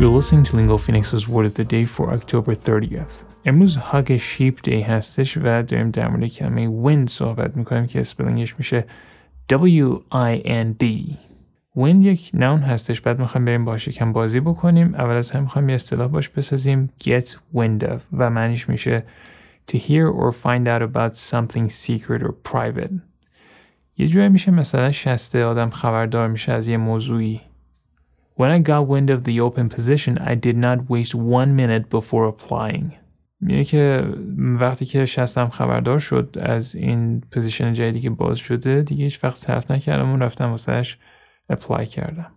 You're listening to Lingo Phoenix's Word of the Day for October 30th. امروز هاگ شیپ دی هستش و داریم در مورد کلمه wind صحبت می‌کنیم که اسپلینگش میشه W-I-N-D wind یک نون هستش بعد می‌خوایم بریم باشه کم بازی بکنیم اول از هم می‌خوایم یه اصطلاح باش بسازیم get wind of. و معنیش میشه to hear or find out about something secret or private. یه جوری میشه مثلا شسته آدم خبردار میشه از یه موضوعی When I got wind of the open position, I did not waste one minute before applying. میگه که وقتی که شستم خبردار شد از این پوزیشن جدیدی که باز شده دیگه هیچ وقت صرف نکردم و رفتم واسهش اپلای کردم.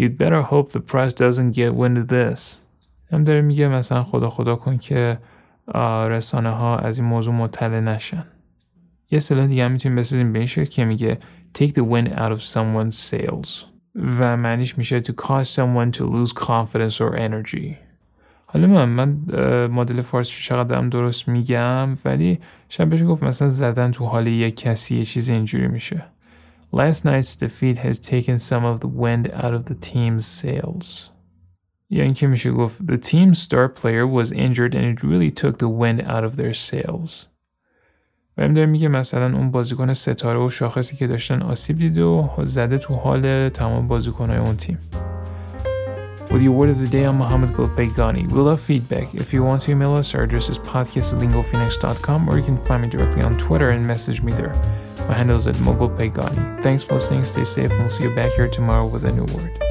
You'd better hope the press doesn't get wind of this. هم داره میگه مثلا خدا خدا کن که رسانه ها از این موضوع مطلع نشن. یه اصطلاح دیگه هم میتونیم بسازیم به این شکل که میگه take the wind out of someone's sails و معنیش میشه to cause someone to lose confidence or energy حالا من من مدل فارسی چقدر هم درست میگم ولی شاید بشه گفت مثلا زدن تو حال یک کسی یه چیز اینجوری میشه Last night's defeat has taken some of the wind out of the team's sails. یا اینکه میشه گفت The team's star player was injured and it really took the wind out of their sails. و داره میگه مثلا اون بازیکن ستاره و شاخصی که داشتن آسیب دیده و زده تو حال تمام بازیکنهای اون تیم. With your word of the day, I'm Mohammed Gulpaygani. We love feedback. If you want to email us, our address is podcast@lingophoenix.com or you can find me directly on Twitter and message me there. My handle is at Mogul Thanks for listening, stay safe, and we'll see you back here tomorrow with a new word.